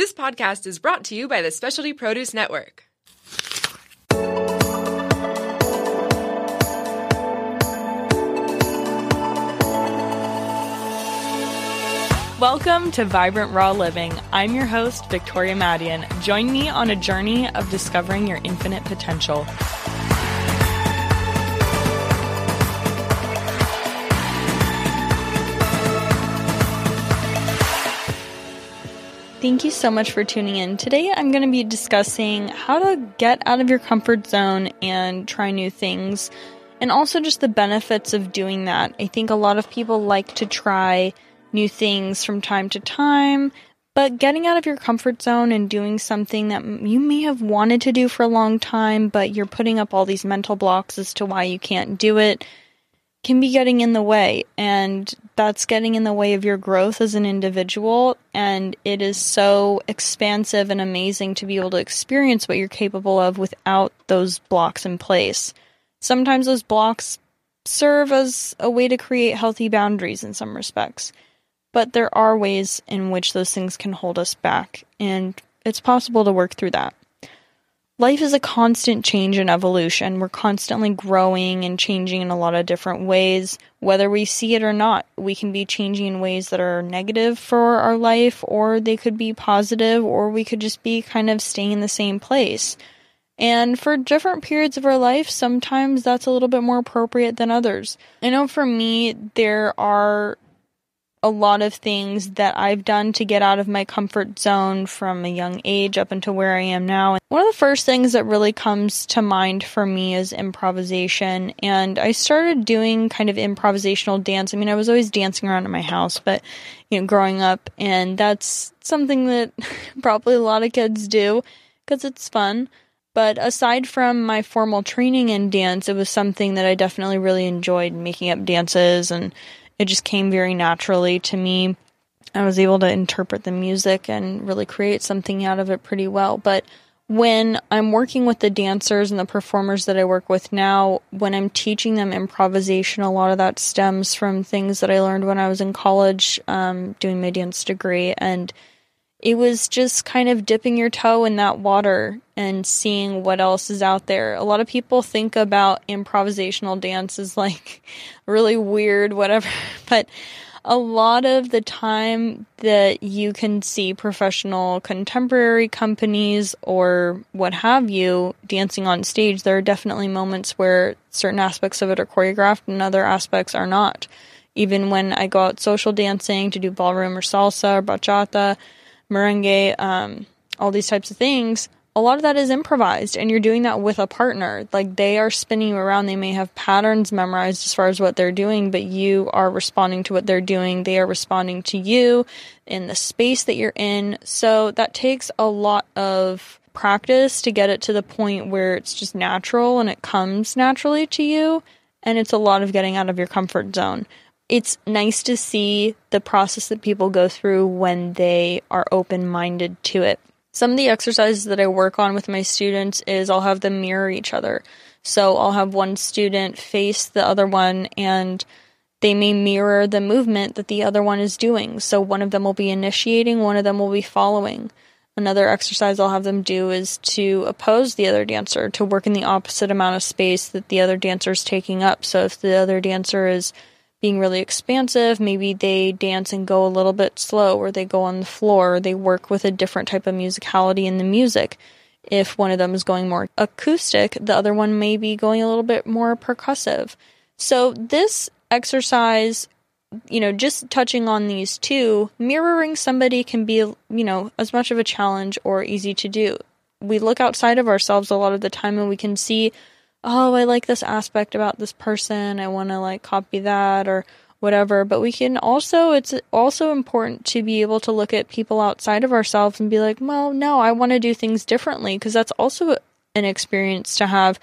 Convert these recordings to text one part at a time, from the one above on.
This podcast is brought to you by the Specialty Produce Network. Welcome to Vibrant Raw Living. I'm your host, Victoria Madian. Join me on a journey of discovering your infinite potential. Thank you so much for tuning in. Today I'm going to be discussing how to get out of your comfort zone and try new things, and also just the benefits of doing that. I think a lot of people like to try new things from time to time, but getting out of your comfort zone and doing something that you may have wanted to do for a long time, but you're putting up all these mental blocks as to why you can't do it can be getting in the way and that's getting in the way of your growth as an individual and it is so expansive and amazing to be able to experience what you're capable of without those blocks in place. Sometimes those blocks serve as a way to create healthy boundaries in some respects. But there are ways in which those things can hold us back and it's possible to work through that life is a constant change and evolution. We're constantly growing and changing in a lot of different ways, whether we see it or not. We can be changing in ways that are negative for our life, or they could be positive, or we could just be kind of staying in the same place. And for different periods of our life, sometimes that's a little bit more appropriate than others. I know for me, there are a lot of things that I've done to get out of my comfort zone from a young age up until where I am now. One of the first things that really comes to mind for me is improvisation. And I started doing kind of improvisational dance. I mean, I was always dancing around in my house, but, you know, growing up, and that's something that probably a lot of kids do because it's fun. But aside from my formal training in dance, it was something that I definitely really enjoyed making up dances and it just came very naturally to me. I was able to interpret the music and really create something out of it pretty well. But when I'm working with the dancers and the performers that I work with now, when I'm teaching them improvisation, a lot of that stems from things that I learned when I was in college um, doing my dance degree. And it was just kind of dipping your toe in that water and seeing what else is out there. A lot of people think about improvisational dance as like really weird, whatever, but a lot of the time that you can see professional contemporary companies or what have you dancing on stage, there are definitely moments where certain aspects of it are choreographed and other aspects are not. Even when I go out social dancing to do ballroom or salsa or bachata, merengue, um, all these types of things, a lot of that is improvised and you're doing that with a partner. Like they are spinning you around. They may have patterns memorized as far as what they're doing, but you are responding to what they're doing. They are responding to you in the space that you're in. So that takes a lot of practice to get it to the point where it's just natural and it comes naturally to you. And it's a lot of getting out of your comfort zone it's nice to see the process that people go through when they are open minded to it. Some of the exercises that I work on with my students is I'll have them mirror each other. So I'll have one student face the other one and they may mirror the movement that the other one is doing. So one of them will be initiating, one of them will be following. Another exercise I'll have them do is to oppose the other dancer, to work in the opposite amount of space that the other dancer is taking up. So if the other dancer is being really expansive. Maybe they dance and go a little bit slow, or they go on the floor, or they work with a different type of musicality in the music. If one of them is going more acoustic, the other one may be going a little bit more percussive. So, this exercise, you know, just touching on these two, mirroring somebody can be, you know, as much of a challenge or easy to do. We look outside of ourselves a lot of the time and we can see oh, I like this aspect about this person. I want to like copy that or whatever. But we can also, it's also important to be able to look at people outside of ourselves and be like, well, no, I want to do things differently because that's also an experience to have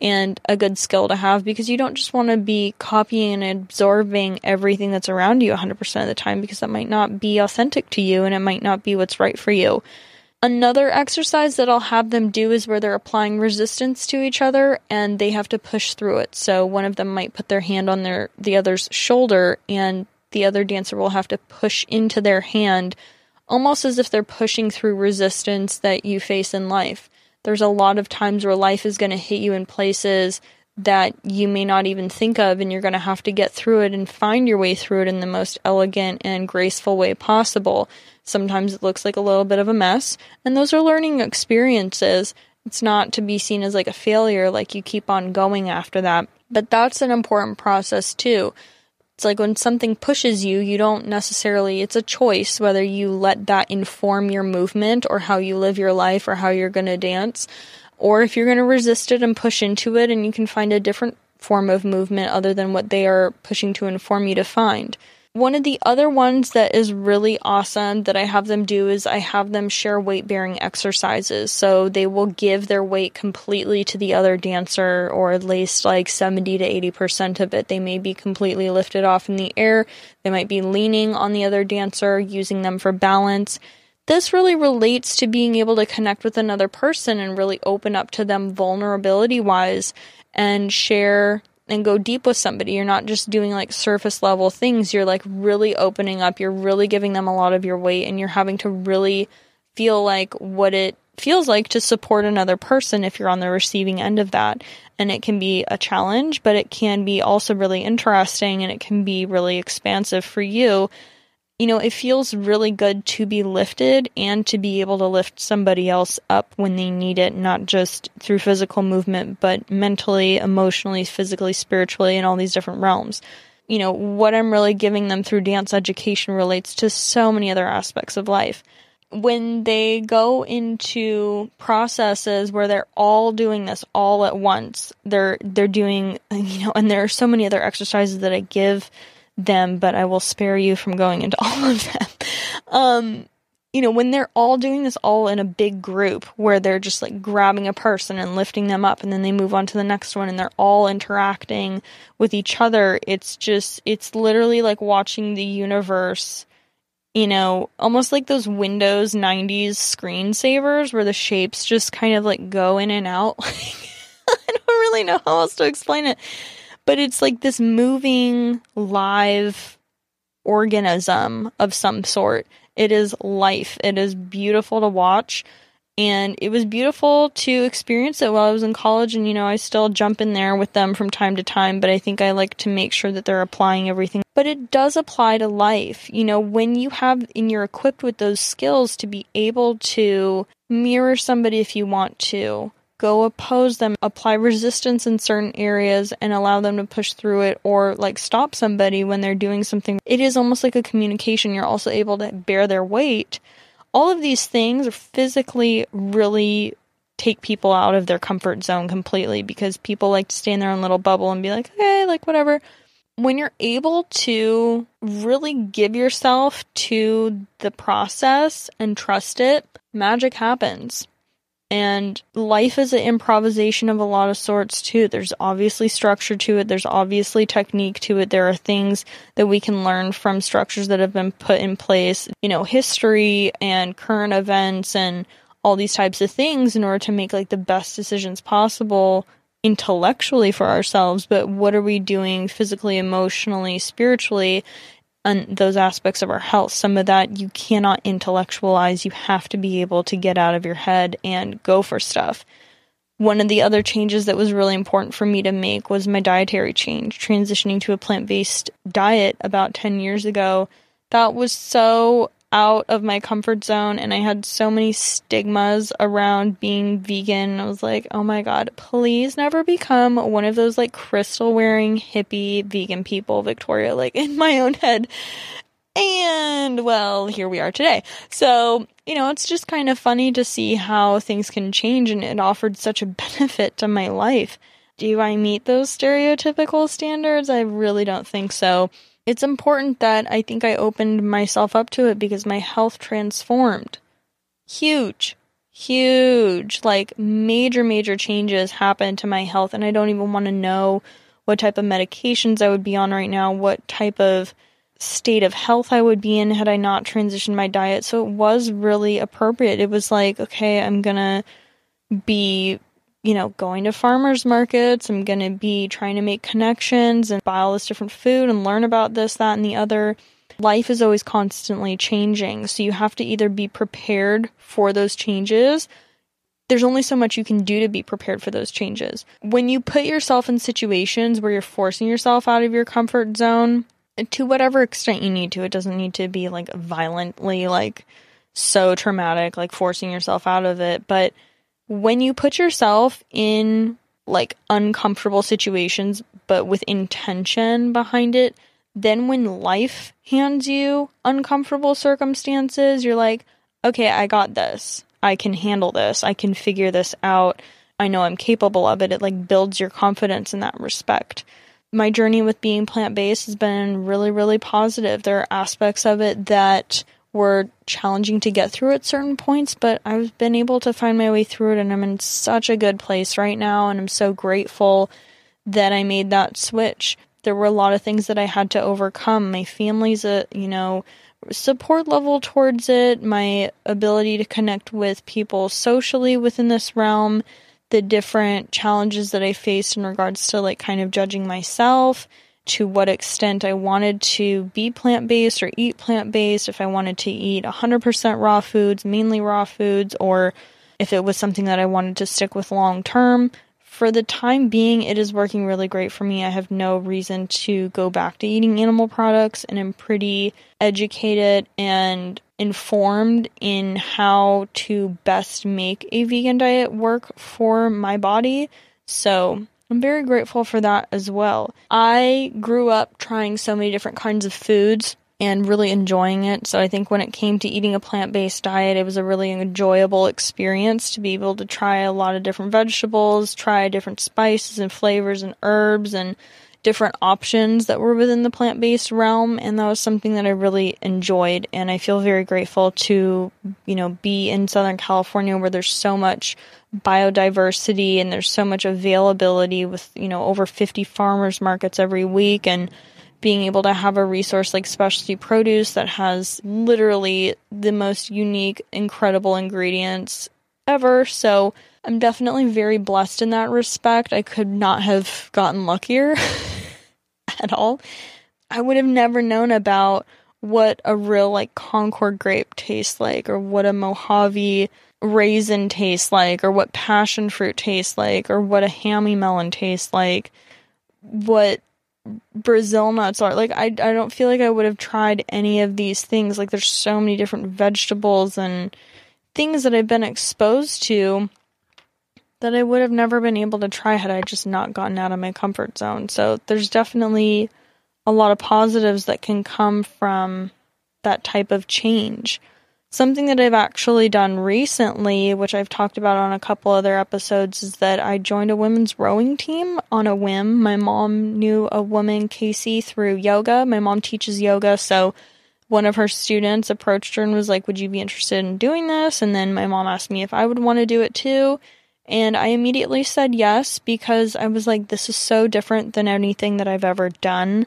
and a good skill to have because you don't just want to be copying and absorbing everything that's around you 100% of the time because that might not be authentic to you and it might not be what's right for you. Another exercise that I'll have them do is where they're applying resistance to each other and they have to push through it. So one of them might put their hand on their the other's shoulder and the other dancer will have to push into their hand almost as if they're pushing through resistance that you face in life. There's a lot of times where life is going to hit you in places that you may not even think of, and you're going to have to get through it and find your way through it in the most elegant and graceful way possible. Sometimes it looks like a little bit of a mess, and those are learning experiences. It's not to be seen as like a failure, like you keep on going after that. But that's an important process too. It's like when something pushes you, you don't necessarily, it's a choice whether you let that inform your movement or how you live your life or how you're going to dance or if you're going to resist it and push into it and you can find a different form of movement other than what they are pushing to inform you to find. One of the other ones that is really awesome that I have them do is I have them share weight bearing exercises. So they will give their weight completely to the other dancer, or at least like 70 to 80% of it. They may be completely lifted off in the air. They might be leaning on the other dancer, using them for balance this really relates to being able to connect with another person and really open up to them vulnerability wise and share and go deep with somebody. You're not just doing like surface level things. You're like really opening up. You're really giving them a lot of your weight and you're having to really feel like what it feels like to support another person if you're on the receiving end of that. And it can be a challenge, but it can be also really interesting and it can be really expansive for you you know, it feels really good to be lifted and to be able to lift somebody else up when they need it, not just through physical movement, but mentally, emotionally, physically, spiritually, in all these different realms. You know, what I'm really giving them through dance education relates to so many other aspects of life. When they go into processes where they're all doing this all at once, they're they're doing you know, and there are so many other exercises that I give them, but I will spare you from going into all of them. Um, you know, when they're all doing this all in a big group where they're just like grabbing a person and lifting them up and then they move on to the next one and they're all interacting with each other, it's just, it's literally like watching the universe, you know, almost like those Windows 90s screensavers where the shapes just kind of like go in and out. I don't really know how else to explain it but it's like this moving live organism of some sort. It is life. It is beautiful to watch. And it was beautiful to experience it while I was in college. And, you know, I still jump in there with them from time to time, but I think I like to make sure that they're applying everything. But it does apply to life. You know, when you have and you're equipped with those skills to be able to mirror somebody if you want to, go oppose them, apply resistance in certain areas and allow them to push through it or like stop somebody when they're doing something. It is almost like a communication. You're also able to bear their weight. All of these things are physically really take people out of their comfort zone completely because people like to stay in their own little bubble and be like, okay, like whatever. When you're able to really give yourself to the process and trust it, magic happens. And life is an improvisation of a lot of sorts too. There's obviously structure to it. There's obviously technique to it. There are things that we can learn from structures that have been put in place, you know, history and current events and all these types of things in order to make like the best decisions possible intellectually for ourselves. But what are we doing physically, emotionally, spiritually? On those aspects of our health. Some of that you cannot intellectualize. You have to be able to get out of your head and go for stuff. One of the other changes that was really important for me to make was my dietary change, transitioning to a plant based diet about 10 years ago. That was so out of my comfort zone and I had so many stigmas around being vegan. I was like, oh my god, please never become one of those like crystal wearing hippie vegan people, Victoria, like in my own head. And well, here we are today. So, you know, it's just kind of funny to see how things can change and it offered such a benefit to my life. Do I meet those stereotypical standards? I really don't think so it's important that I think I opened myself up to it because my health transformed. Huge, huge, like major, major changes happened to my health, and I don't even want to know what type of medications I would be on right now, what type of state of health I would be in had I not transitioned my diet. So it was really appropriate. It was like, okay, I'm gonna be you know, going to farmers markets. I'm going to be trying to make connections and buy all this different food and learn about this, that, and the other. life is always constantly changing. So you have to either be prepared for those changes. There's only so much you can do to be prepared for those changes. When you put yourself in situations where you're forcing yourself out of your comfort zone, to whatever extent you need to, it doesn't need to be like violently, like so traumatic, like forcing yourself out of it. But when you put yourself in like uncomfortable situations, but with intention behind it, then when life hands you uncomfortable circumstances, you're like, okay, I got this. I can handle this. I can figure this out. I know I'm capable of it. It like builds your confidence in that respect. My journey with being plant based has been really, really positive. There are aspects of it that were challenging to get through at certain points, but I've been able to find my way through it and I'm in such a good place right now and I'm so grateful that I made that switch. There were a lot of things that I had to overcome. My family's a, you know, support level towards it, my ability to connect with people socially within this realm, the different challenges that I faced in regards to like kind of judging myself to what extent I wanted to be plant based or eat plant based, if I wanted to eat 100% raw foods, mainly raw foods, or if it was something that I wanted to stick with long term. For the time being, it is working really great for me. I have no reason to go back to eating animal products, and I'm pretty educated and informed in how to best make a vegan diet work for my body. So I'm very grateful for that as well. I grew up trying so many different kinds of foods and really enjoying it. So I think when it came to eating a plant based diet, it was a really enjoyable experience to be able to try a lot of different vegetables, try different spices and flavors and herbs and different options that were within the plant based realm. And that was something that I really enjoyed. And I feel very grateful to, you know, be in Southern California where there's so much biodiversity and there's so much availability with, you know, over 50 farmers markets every week and being able to have a resource like specialty produce that has literally the most unique, incredible ingredients ever. So I'm definitely very blessed in that respect. I could not have gotten luckier at all. I would have never known about what a real like Concord grape tastes like or what a Mojave raisin tastes like or what passion fruit tastes like or what a Hami melon tastes like what brazil nuts are like I, I don't feel like i would have tried any of these things like there's so many different vegetables and things that i've been exposed to that i would have never been able to try had i just not gotten out of my comfort zone so there's definitely a lot of positives that can come from that type of change Something that I've actually done recently, which I've talked about on a couple other episodes, is that I joined a women's rowing team on a whim. My mom knew a woman, Casey, through yoga. My mom teaches yoga, so one of her students approached her and was like, Would you be interested in doing this? And then my mom asked me if I would want to do it too. And I immediately said yes because I was like, This is so different than anything that I've ever done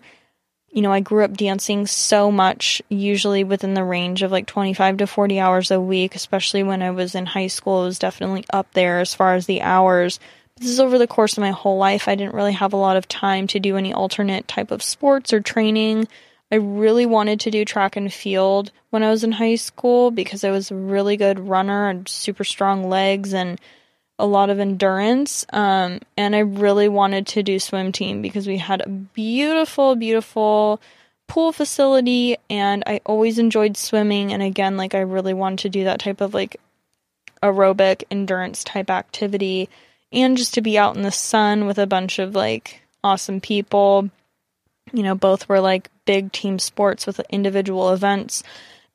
you know, I grew up dancing so much, usually within the range of like 25 to 40 hours a week, especially when I was in high school. It was definitely up there as far as the hours. But this is over the course of my whole life. I didn't really have a lot of time to do any alternate type of sports or training. I really wanted to do track and field when I was in high school because I was a really good runner and super strong legs and a lot of endurance. Um, and I really wanted to do swim team because we had a beautiful, beautiful pool facility and I always enjoyed swimming. And again, like I really wanted to do that type of like aerobic endurance type activity and just to be out in the sun with a bunch of like awesome people. You know, both were like big team sports with individual events.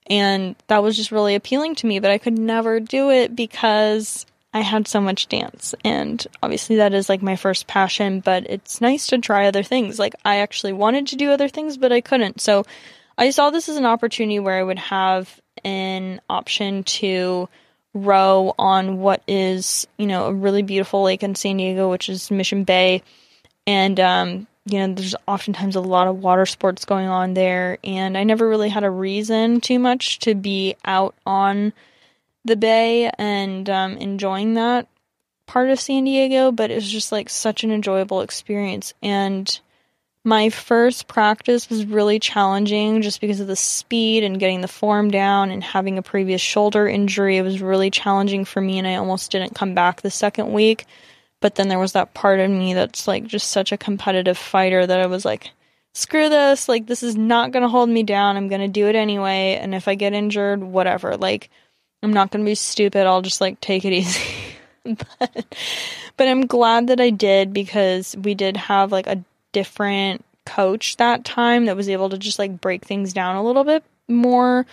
And that was just really appealing to me, but I could never do it because I had so much dance, and obviously that is like my first passion, but it's nice to try other things. Like, I actually wanted to do other things, but I couldn't. So, I saw this as an opportunity where I would have an option to row on what is, you know, a really beautiful lake in San Diego, which is Mission Bay. And, um, you know, there's oftentimes a lot of water sports going on there. And I never really had a reason too much to be out on the bay and um, enjoying that part of San Diego, but it was just like such an enjoyable experience. And My first practice was really challenging just because of the speed and getting the form down and having a previous shoulder injury. It was really challenging for me, and I almost didn't come back the second week. But then there was that part of me that's like just such a competitive fighter that I was like, screw this. Like, this is not going to hold me down. I'm going to do it anyway. And if I get injured, whatever. Like, I'm not going to be stupid. I'll just like take it easy. but, but I'm glad that I did because we did have like a different coach that time that was able to just like break things down a little bit more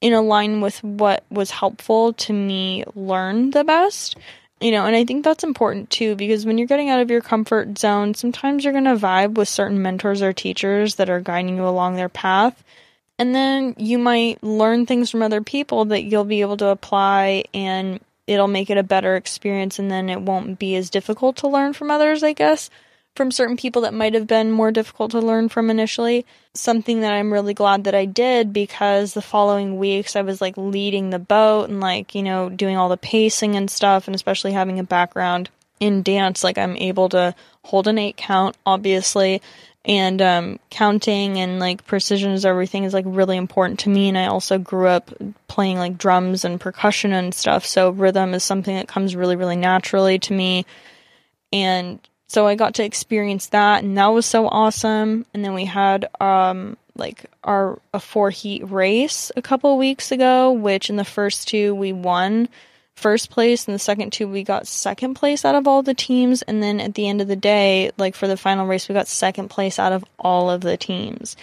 in line with what was helpful to me learn the best. You know, and I think that's important too because when you're getting out of your comfort zone, sometimes you're going to vibe with certain mentors or teachers that are guiding you along their path. And then you might learn things from other people that you'll be able to apply and it'll make it a better experience and then it won't be as difficult to learn from others, I guess from certain people that might have been more difficult to learn from initially. Something that I'm really glad that I did because the following weeks I was like leading the boat and like, you know, doing all the pacing and stuff, and especially having a background in dance, like I'm able to hold an eight count, obviously. And um, counting and like precision is everything is like really important to me. And I also grew up playing like drums and percussion and stuff. So rhythm is something that comes really, really naturally to me. And so I got to experience that and that was so awesome. And then we had um like our a four heat race a couple weeks ago, which in the first two we won first place and the second two we got second place out of all the teams and then at the end of the day, like for the final race we got second place out of all of the teams.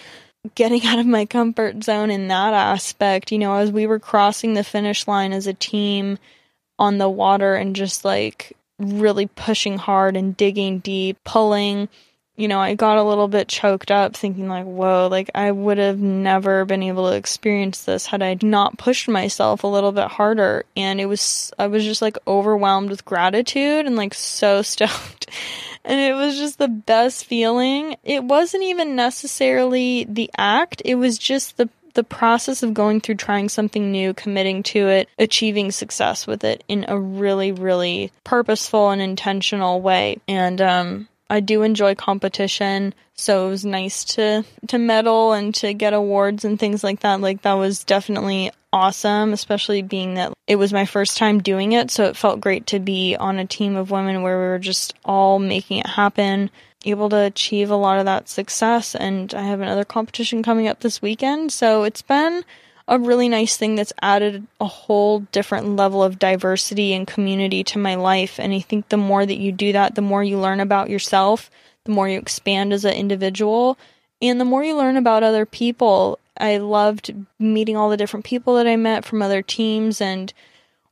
Getting out of my comfort zone in that aspect, you know, as we were crossing the finish line as a team on the water and just like really pushing hard and digging deep, pulling. You know, I got a little bit choked up thinking, like, whoa, like I would have never been able to experience this had I not pushed myself a little bit harder. And it was, I was just like overwhelmed with gratitude and like so stoked. and it was just the best feeling. It wasn't even necessarily the act, it was just the the process of going through trying something new, committing to it, achieving success with it in a really, really purposeful and intentional way. And um, I do enjoy competition, so it was nice to to medal and to get awards and things like that. Like that was definitely awesome, especially being that it was my first time doing it, so it felt great to be on a team of women where we were just all making it happen able to achieve a lot of that success. And I have another competition coming up this weekend. So it's been a really nice thing that's added a whole different level of diversity and community to my life. And I think the more that you do that, the more you learn about yourself, the more you expand as an individual, and the more you learn about other people. I loved meeting all the different people that I met from other teams and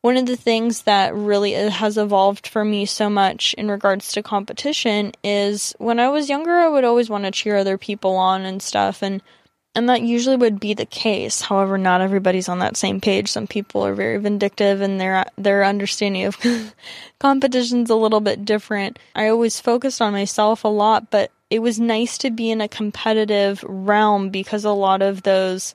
one of the things that really uh, has evolved for me so much in regards to competition is when I was younger, I would always want to cheer other people on and stuff, and and that usually would be the case. However, not everybody's on that same page. Some people are very vindictive, and their their understanding of competition's a little bit different. I always focused on myself a lot, but it was nice to be in a competitive realm because a lot of those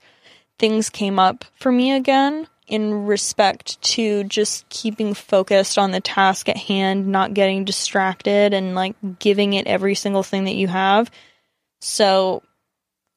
things came up for me again in respect to just keeping focused on the task at hand, not getting distracted and like giving it every single thing that you have. So,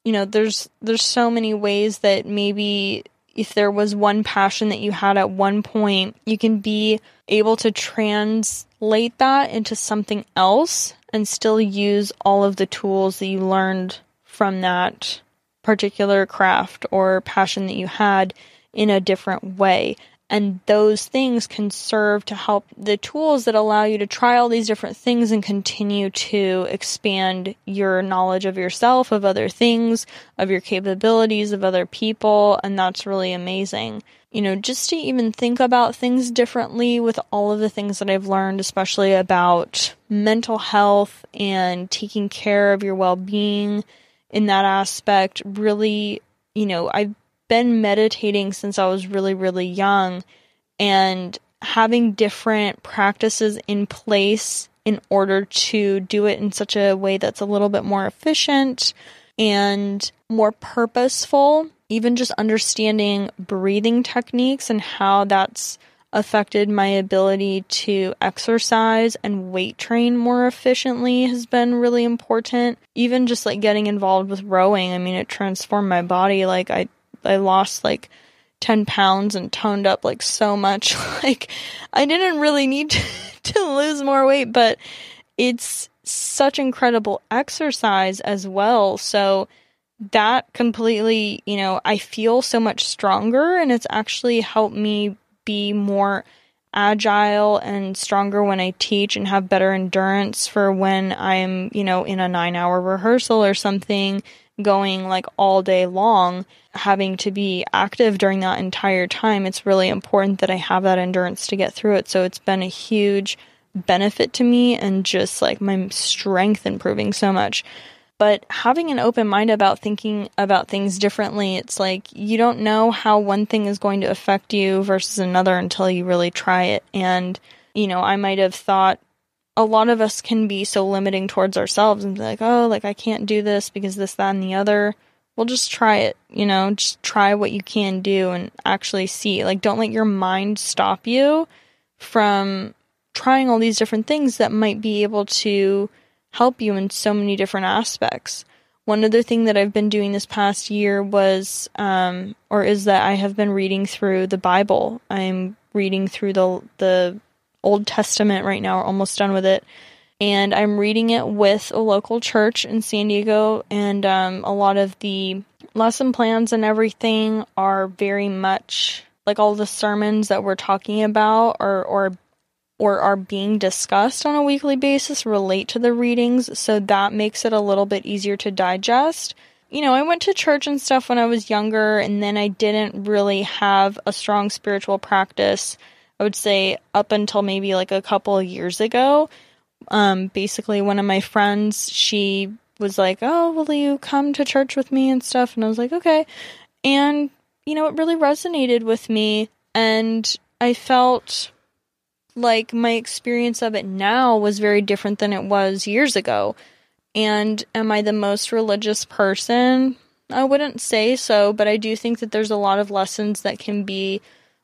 you know, there's there's so many ways that maybe if there was one passion that you had at one point, you can be able to translate that into something else and still use all of the tools that you learned from that particular craft or passion that you had in a different way. And those things can serve to help the tools that allow you to try all these different things and continue to expand your knowledge of yourself, of other things, of your capabilities, of other people. And that's really amazing. You know, just to even think about things differently with all of the things that I've learned, especially about mental health and taking care of your well being in that aspect, really, you know, I've been meditating since I was really, really young and having different practices in place in order to do it in such a way that's a little bit more efficient and more purposeful. Even just understanding breathing techniques and how that's affected my ability to exercise and weight train more efficiently has been really important. Even just like getting involved with rowing, I mean, it transformed my body. Like I, I lost like 10 pounds and toned up like so much. like I didn't really need to, to lose more weight, but it's such incredible exercise as well. So that completely, you know, I feel so much stronger and it's actually helped me be more agile and stronger when I teach and have better endurance for when I'm, you know, in a nine hour rehearsal or something going like all day long, having to be active during that entire time. It's really important that I have that endurance to get through it. So it's been a huge benefit to me and just like my strength improving so much but having an open mind about thinking about things differently, it's like you don't know how one thing is going to affect you versus another until you really try it. And, you know, I might have thought a lot of us can be so limiting towards ourselves and be like, oh, like I can't do this because this, that, and the other. Well, just try it, you know, just try what you can do and actually see. Like, don't let your mind stop you from trying all these different things that might be able to help you in so many different aspects. One other thing that I've been doing this past year was, um, or is that I have been reading through the Bible. I'm reading through the the Old Testament right now. We're almost done with it, and I'm reading it with a local church in San Diego. And um, a lot of the lesson plans and everything are very much like all the sermons that we're talking about, or or or are being discussed on a weekly basis relate to the readings, so that makes it a little bit easier to digest. You know, I went to church and stuff when I was younger, and then I didn't really have a strong spiritual practice. I would say up until maybe like a couple of years ago. Um, basically, one of my friends, she was like, Oh, will you come to church with me and stuff? And I was like, Okay. And, you know, it really resonated with me, and I felt like my experience of it now was very different than it was years ago. And am I the most religious person? I wouldn't say so, but I do think that there's a lot of lessons that can be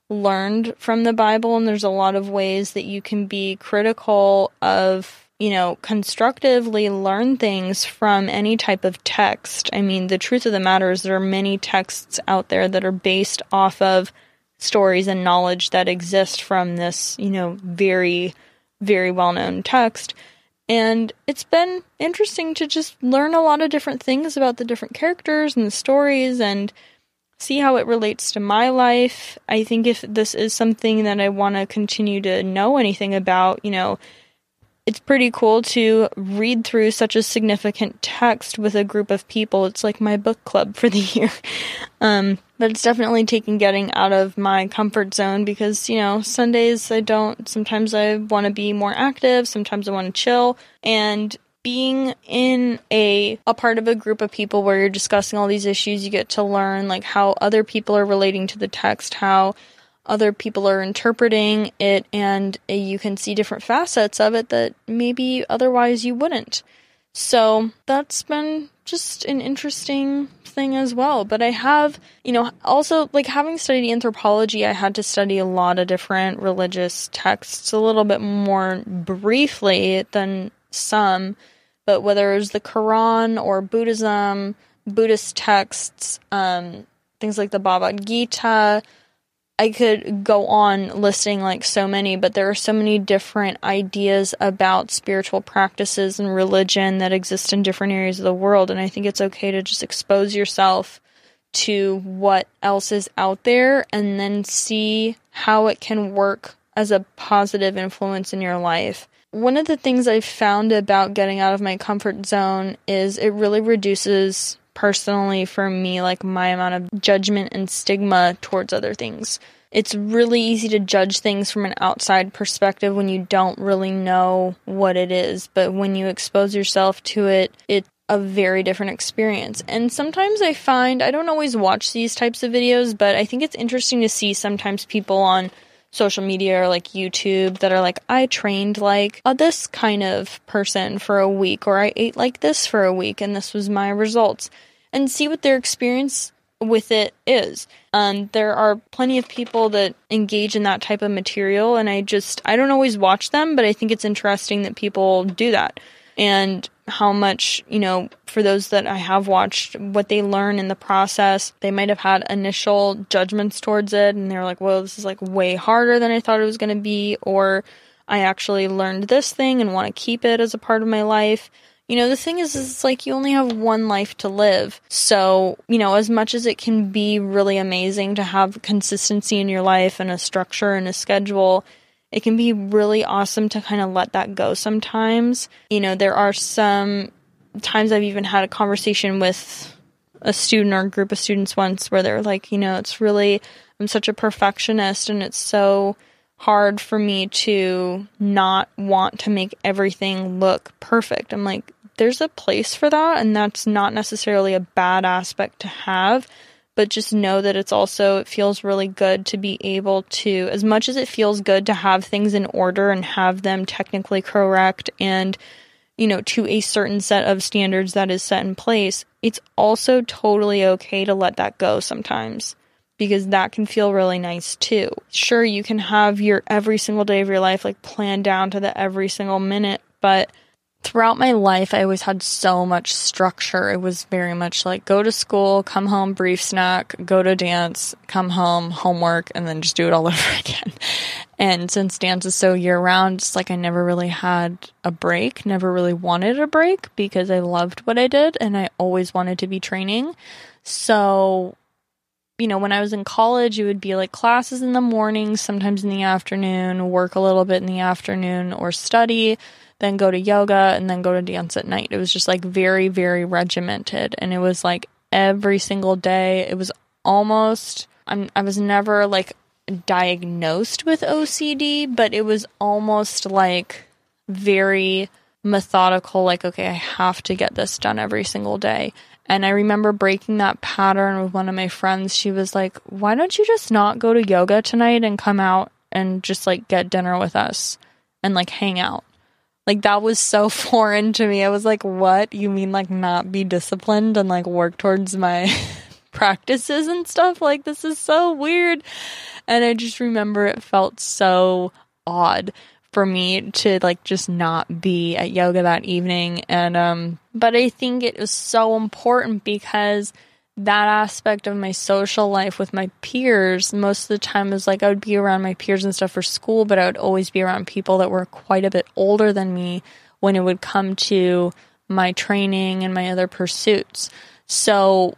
learned from the Bible, and there's a lot of ways that you can be critical of, you know, constructively learn things from any type of text. I mean, the truth of the matter is there are many texts out there that are based off of stories and knowledge that exist from this, you know, very, very well known text. And it's been interesting to just learn a lot of different things about the different characters and the stories and see how it relates to my life. I think if this is something that I want to continue to know anything about, you know, it's pretty cool to read through such a significant text with a group of people. It's like my book club for the year. Um, but it's definitely taking getting out of my comfort zone because, you know, Sundays I don't, sometimes I want to be more active, sometimes I want to chill. And being in a a part of a group of people where you're discussing all these issues, you get to learn like how other people are relating to the text, how other people are interpreting it and you can see different facets of it that maybe otherwise you wouldn't. So that's been just an interesting thing as well. But I have, you know, also like having studied anthropology, I had to study a lot of different religious texts a little bit more briefly than some. But whether it was the Quran or Buddhism, Buddhist texts, um, things like the Bhagavad Gita, I could go on listing like so many, but there are so many different ideas about spiritual practices and religion that exist in different areas of the world. And I think it's okay to just expose yourself to what else is out there and then see how it can work as a positive influence in your life. One of the things I've found about getting out of my comfort zone is it really reduces personally for me like my amount of judgment and stigma towards other things. It's really easy to judge things from an outside perspective when you don't really know what it is, but when you expose yourself to it, it's a very different experience. And sometimes I find I don't always watch these types of videos, but I think it's interesting to see sometimes people on social media or like YouTube that are like, I trained like a this kind of person for a week, or I ate like this for a week, and this was my results, and see what their experience with it is. Um, there are plenty of people that engage in that type of material, and I just, I don't always watch them, but I think it's interesting that people do that. And how much, you know, for those that I have watched, what they learn in the process. They might have had initial judgments towards it and they're like, well, this is like way harder than I thought it was going to be, or I actually learned this thing and want to keep it as a part of my life. You know, the thing is, is it's like you only have one life to live. So, you know, as much as it can be really amazing to have consistency in your life and a structure and a schedule, it can be really awesome to kind of let that go sometimes. You know, there are some times I've even had a conversation with a student or a group of students once where they're like, you know, it's really, I'm such a perfectionist and it's so hard for me to not want to make everything look perfect. I'm like, there's a place for that, and that's not necessarily a bad aspect to have but just know that it's also it feels really good to be able to as much as it feels good to have things in order and have them technically correct and you know to a certain set of standards that is set in place it's also totally okay to let that go sometimes because that can feel really nice too. Sure you can have your every single day of your life like planned down to the every single minute but throughout my life, I always had so much structure. It was very much like go to school, come home, brief snack, go to dance, come home, homework, and then just do it all over again. And since dance is so year round, it's like I never really had a break, never really wanted a break because I loved what I did and I always wanted to be training. So, you know, when I was in college, it would be like classes in the morning, sometimes in the afternoon, work a little bit in the afternoon, or study then go to yoga, and then go to dance at night. It was just like very, very regimented. And it was like every single day. It was almost, I'm, I was never like diagnosed with OCD, but it was almost like very methodical, like, okay, I have to get this done every single day. And I remember breaking that pattern with one of my friends. She was like, Why don't you just not go to yoga tonight and come out and just like get dinner with us and like hang out? Like that was so foreign to me. I was like, what? You mean like not be disciplined and like work towards my practices and stuff? Like this is so weird. And I just remember it felt so odd for me to like just not be at yoga that evening and um but I think it was so important because that aspect of my social life with my peers most of the time was like I would be around my peers and stuff for school, but I would always be around people that were quite a bit older than me when it would come to my training and my other pursuits. So,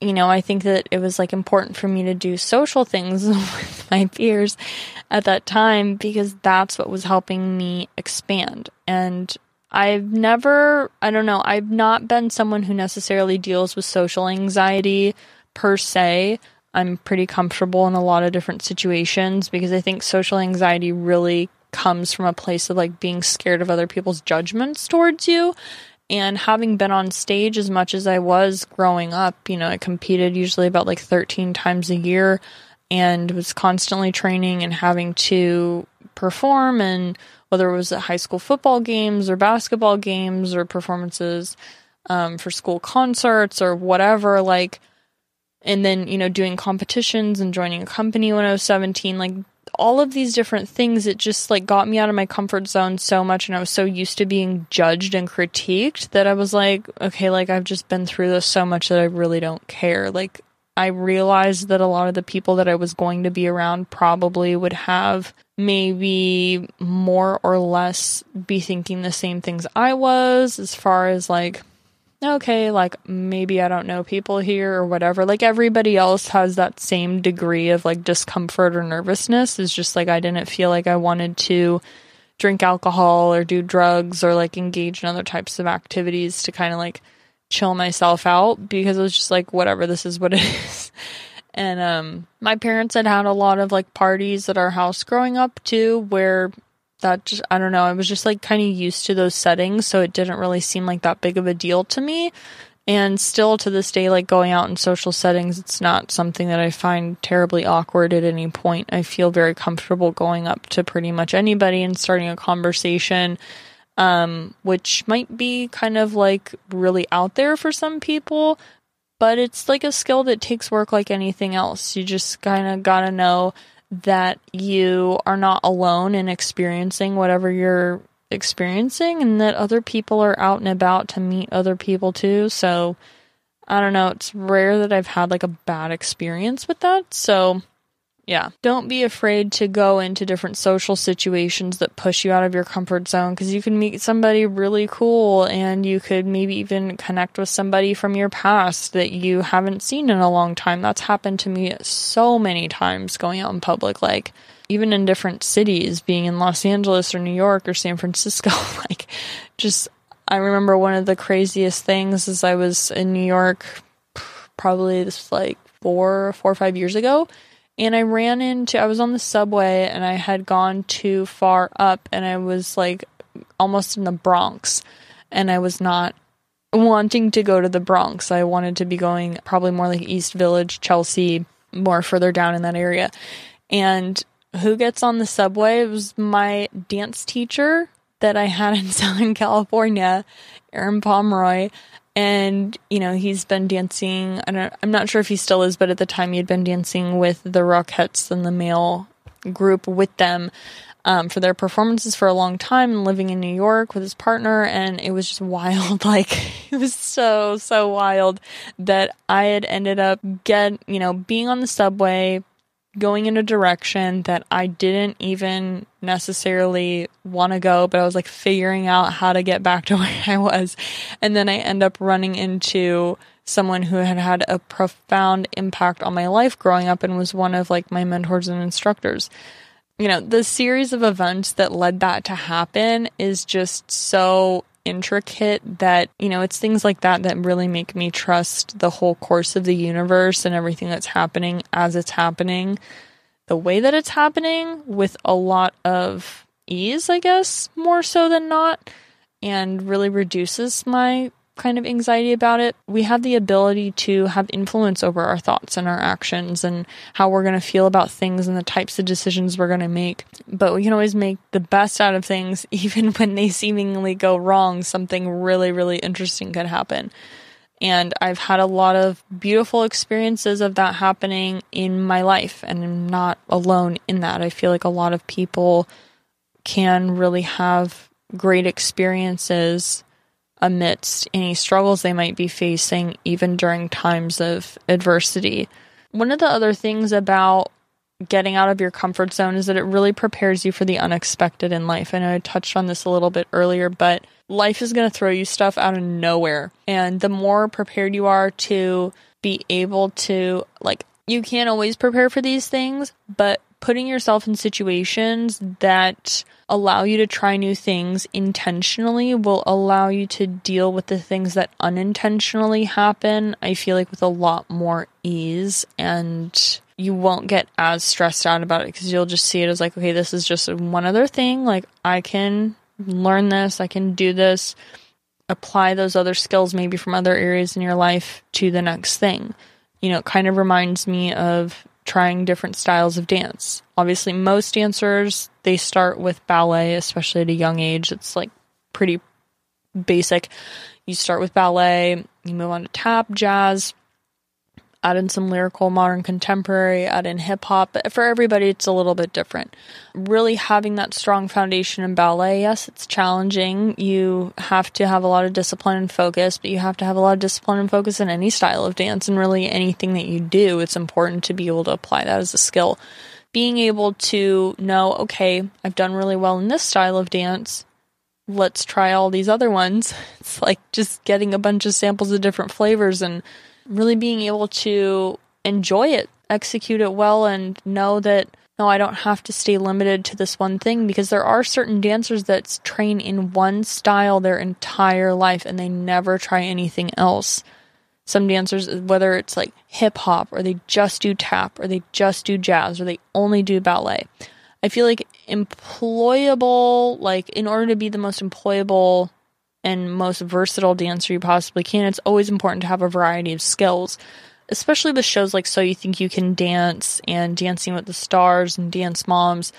you know, I think that it was like important for me to do social things with my peers at that time because that's what was helping me expand. And I've never, I don't know, I've not been someone who necessarily deals with social anxiety per se. I'm pretty comfortable in a lot of different situations because I think social anxiety really comes from a place of like being scared of other people's judgments towards you. And having been on stage as much as I was growing up, you know, I competed usually about like 13 times a year and was constantly training and having to perform and whether it was at high school football games or basketball games or performances um, for school concerts or whatever, like, and then, you know, doing competitions and joining a company when I was 17, like, all of these different things, it just like got me out of my comfort zone so much. And I was so used to being judged and critiqued that I was like, okay, like I've just been through this so much that I really don't care. Like, I realized that a lot of the people that I was going to be around probably would have maybe more or less be thinking the same things I was as far as like okay, like maybe I don't know people here or whatever. Like everybody else has that same degree of like discomfort or nervousness. Is just like I didn't feel like I wanted to drink alcohol or do drugs or like engage in other types of activities to kind of like chill myself out because it was just like whatever this is what it is and um my parents had had a lot of like parties at our house growing up too where that just i don't know i was just like kind of used to those settings so it didn't really seem like that big of a deal to me and still to this day like going out in social settings it's not something that i find terribly awkward at any point i feel very comfortable going up to pretty much anybody and starting a conversation um, which might be kind of like really out there for some people. But it's like a skill that takes work like anything else. You just kind of got to know that you are not alone in experiencing whatever you're experiencing and that other people are out and about to meet other people too. So I don't know, it's rare that I've had like a bad experience with that. So yeah, don't be afraid to go into different social situations that push you out of your comfort zone because you can meet somebody really cool and you could maybe even connect with somebody from your past that you haven't seen in a long time. That's happened to me so many times going out in public. Like, even in different cities, being in Los Angeles or New York or San Francisco, like, just, I remember one of the craziest things is I was in New York probably this was like four, four or five years ago and I ran into I was on the subway and I had gone too far up and I was like almost in the Bronx and I was not wanting to go to the Bronx. I wanted to be going probably more like East Village, Chelsea, more further down in that area. And who gets on the subway? It was my dance teacher that I had in Southern California, Aaron Pomeroy and you know he's been dancing I don't, i'm not sure if he still is but at the time he had been dancing with the rockettes and the male group with them um, for their performances for a long time and living in new york with his partner. And it was just wild. Like it was so so wild that i had ended up get you know being on the subway going in a direction that I didn't even necessarily want to go, but I was like figuring out how to get back to where I was. And then I end up running into someone who had had a profound impact on my life growing up and was one of like my mentors and instructors. You know, the series of events that led that to happen is just so intricate that, you know, it's things like that that really make me trust the whole course of the universe and everything that's happening as it's happening, the way that it's happening with a lot of ease, I guess, more so than not, and really reduces my kind of anxiety about it, we have the ability to have influence over our thoughts and our actions and how we're going to feel about things and the types of decisions we're going to make. But we can always make the best out of things, even when they seemingly go wrong. Something really, really interesting could happen. And I've had a lot of beautiful experiences of that happening in my life, and I'm not alone in that. I feel like a lot of people can really have great experiences amidst any struggles they might be facing, even during times of adversity. One of the other things about getting out of your comfort zone is that it really prepares you for the unexpected in life. I know I touched on this a little bit earlier, but life is going to throw you stuff out of nowhere. And the more prepared you are to be able to, like, you can't always prepare for these things, but putting yourself in situations that allow you to try new things intentionally will allow you to deal with the things that unintentionally happen, I feel like with a lot more ease and you won't get as stressed out about it because you'll just see it as like, okay, this is just one other thing. Like, I can learn this, I can do this, apply those other skills maybe from other areas in your life to the next thing. You know, it kind of reminds me of trying different styles of dance. Obviously, most dancers they start with ballet, especially at a young age. It's like pretty basic. You start with ballet, you move on to tap, jazz, add in some lyrical, modern, contemporary, add in hip hop. But for everybody, it's a little bit different. Really having that strong foundation in ballet, yes, it's challenging. You have to have a lot of discipline and focus, but you have to have a lot of discipline and focus in any style of dance and really anything that you do. It's important to be able to apply that as a skill. Being able to know, okay, I've done really well in this style of dance. Let's try all these other ones. It's like just getting a bunch of samples of different flavors and really being able to enjoy it, execute it well, and know that no, I don't have to stay limited to this one thing because there are certain dancers that train in one style their entire life and they never try anything else. Some dancers, whether it's like hip hop or they just do tap or they just do jazz or they only do ballet. I feel like employable, like in order to be the most employable and most versatile dancer you possibly can, it's always important to have a variety of skills. Especially with shows like So You Think You Can Dance and Dancing with the Stars and Dance Moms.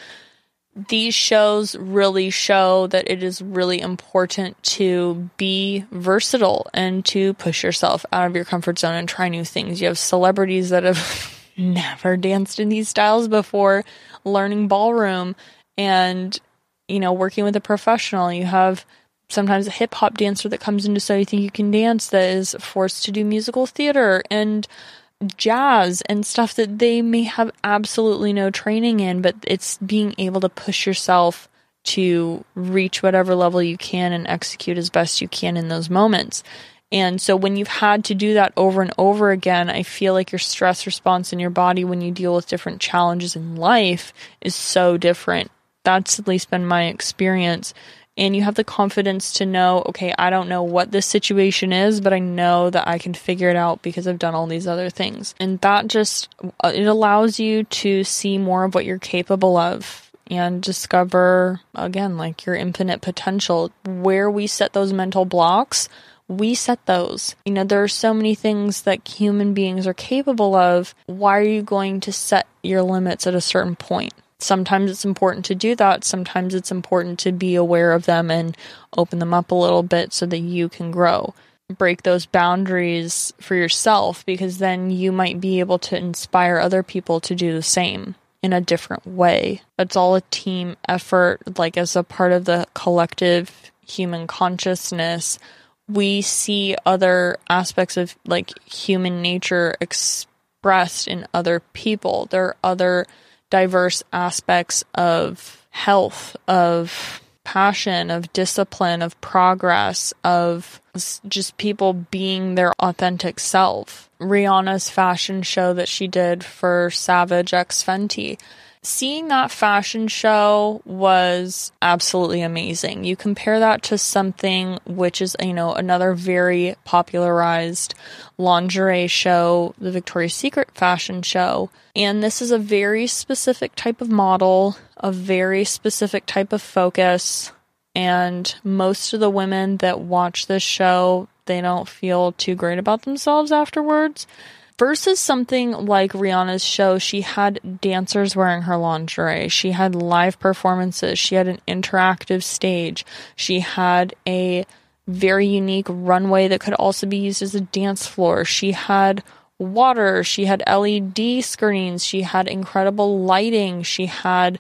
these shows really show that it is really important to be versatile and to push yourself out of your comfort zone and try new things. You have celebrities that have never danced in these styles before learning ballroom and you know working with a professional. You have sometimes a hip hop dancer that comes into So You Think You Can Dance that is forced to do musical theater and jazz and stuff that they may have absolutely no training in, but it's being able to push yourself to reach whatever level you can and execute as best you can in those moments. And so when you've had to do that over and over again, I feel like your stress response in your body when you deal with different challenges in life is so different. That's at least been my experience and you have the confidence to know, okay, I don't know what this situation is, but I know that I can figure it out because I've done all these other things. And that just uh, it allows you to see more of what you're capable of and discover again like your infinite potential. Where we set those mental blocks, we set those. You know, there are so many things that human beings are capable of. Why are you going to set your limits at a certain point? Sometimes it's important to do that. Sometimes it's important to be aware of them and open them up a little bit so that you can grow. Break those boundaries for yourself because then you might be able to inspire other people to do the same in a different way. It's all a team effort, like as a part of the collective human consciousness. We see other aspects of like human nature expressed in other people. There are other diverse aspects of health, of passion, of discipline, of progress, of just people being their authentic self. Rihanna's fashion show that she did for Savage X Fenty seeing that fashion show was absolutely amazing. You compare that to something which is, you know, another very popularized lingerie show, the Victoria's Secret fashion show. And this is a very specific type of model, a very specific type of focus. And most of the women that watch this show, they don't feel too great about themselves afterwards versus something like Rihanna's show, she had dancers wearing her lingerie. She had live performances. She had an interactive stage. She had a very unique runway that could also be used as a dance floor. She had water. She had LED screens. She had incredible lighting. She had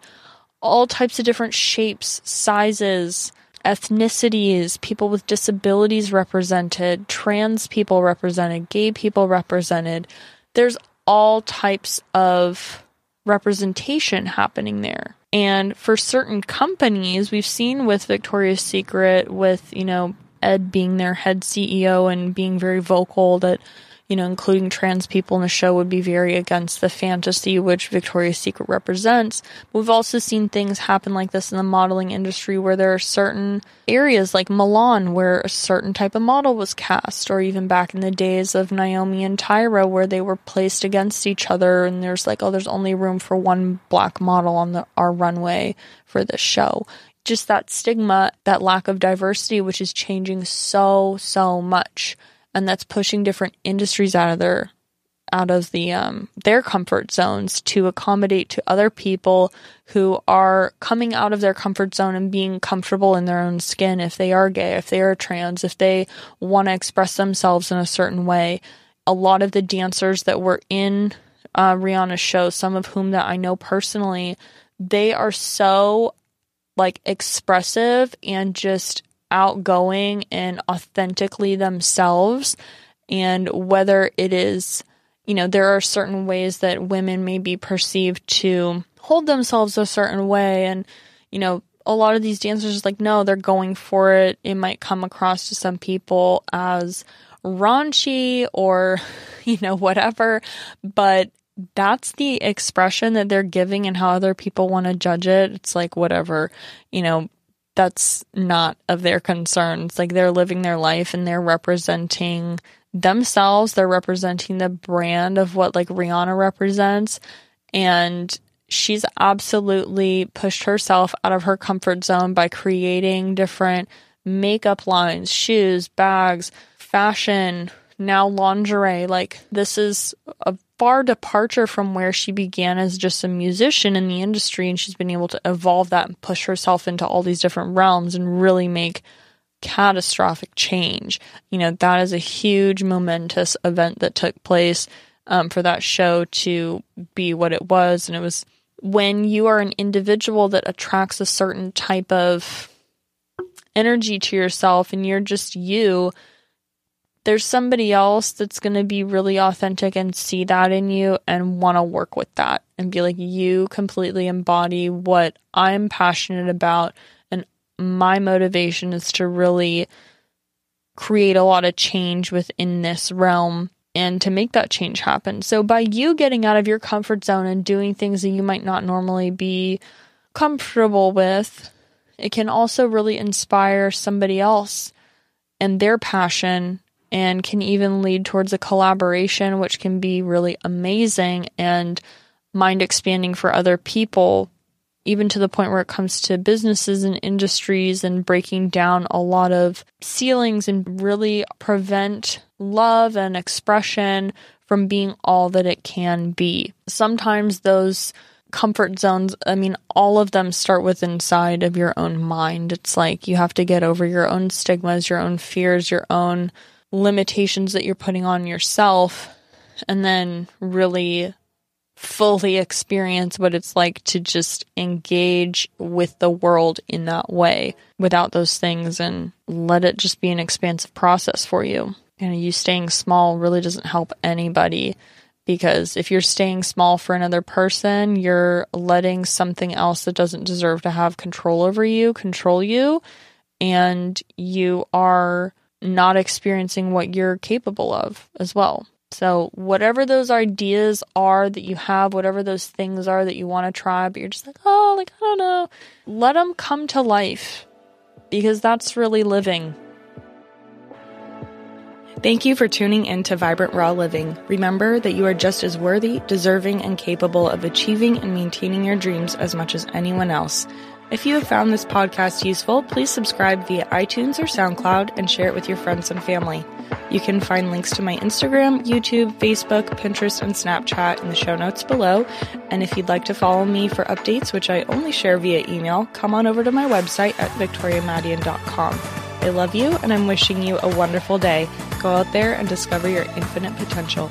all types of different shapes, sizes ethnicities, people with disabilities represented, trans people represented, gay people represented. There's all types of representation happening there. And for certain companies, we've seen with Victoria's Secret, with, you know, Ed being their head CEO and being very vocal that you know, including trans people in the show would be very against the fantasy which Victoria's Secret represents. But We've also seen things happen like this in the modeling industry where there are certain areas like Milan where a certain type of model was cast, or even back in the days of Naomi and Tyra where they were placed against each other and there's like, oh, there's only room for one black model on the our runway for this show just that stigma, that lack of diversity, which is changing so, so much and that's pushing different industries out of their out of the um, their comfort zones to accommodate to other people who are coming out of their comfort zone and being comfortable in their own skin if they are gay if they are trans if they want to express themselves in a certain way. A lot of the dancers that were in uh, rihanna's show some of whom that i know personally they are so like expressive and just outgoing and authentically themselves. And whether it is, you know, there are certain ways that women may be perceived to hold themselves a certain way. And, you know, a lot of these dancers like, no, they're going for it. It might come across to some people as raunchy or, you know, whatever. But that's the expression that they're giving and how other people want to judge it. It's like, whatever, you know, that's not of their concerns. Like they're living their life and they're representing themselves. They're representing the brand of what like Rihanna represents. And she's absolutely pushed herself out of her comfort zone by creating different makeup lines, shoes, bags, fashion, now lingerie. Like, this is a far departure from where she began as just a musician in the industry. And she's been able to evolve that and push herself into all these different realms and really make catastrophic change. You know, that is a huge, momentous event that took place um, for that show to be what it was. And it was when you are an individual that attracts a certain type of energy to yourself and you're just you, there's somebody else that's going to be really authentic and see that in you and want to work with that and be like, you completely embody what I'm passionate about. And my motivation is to really create a lot of change within this realm and to make that change happen. So, by you getting out of your comfort zone and doing things that you might not normally be comfortable with, it can also really inspire somebody else and their passion and can even lead towards a collaboration, which can be really amazing and mind expanding for other people, even to the point where it comes to businesses and industries and breaking down a lot of ceilings and really prevent love and expression from being all that it can be. Sometimes those comfort zones, I mean, all of them start with inside of your own mind. It's like you have to get over your own stigmas, your own fears, your own limitations that you're putting on yourself, and then really fully experience what it's like to just engage with the world in that way without those things and let it just be an expansive process for you. You know, you staying small really doesn't help anybody because if you're staying small for another person, you're letting something else that doesn't deserve to have control over you control you, and you are not experiencing what you're capable of as well. So, whatever those ideas are that you have, whatever those things are that you want to try, but you're just like, oh, like, I don't know, let them come to life because that's really living. Thank you for tuning in to Vibrant Raw Living. Remember that you are just as worthy, deserving, and capable of achieving and maintaining your dreams as much as anyone else. If you have found this podcast useful, please subscribe via iTunes or SoundCloud and share it with your friends and family. You can find links to my Instagram, YouTube, Facebook, Pinterest, and Snapchat in the show notes below. And if you'd like to follow me for updates, which I only share via email, come on over to my website at victoriamadian.com. I love you and I'm wishing you a wonderful day. Go out there and discover your infinite potential.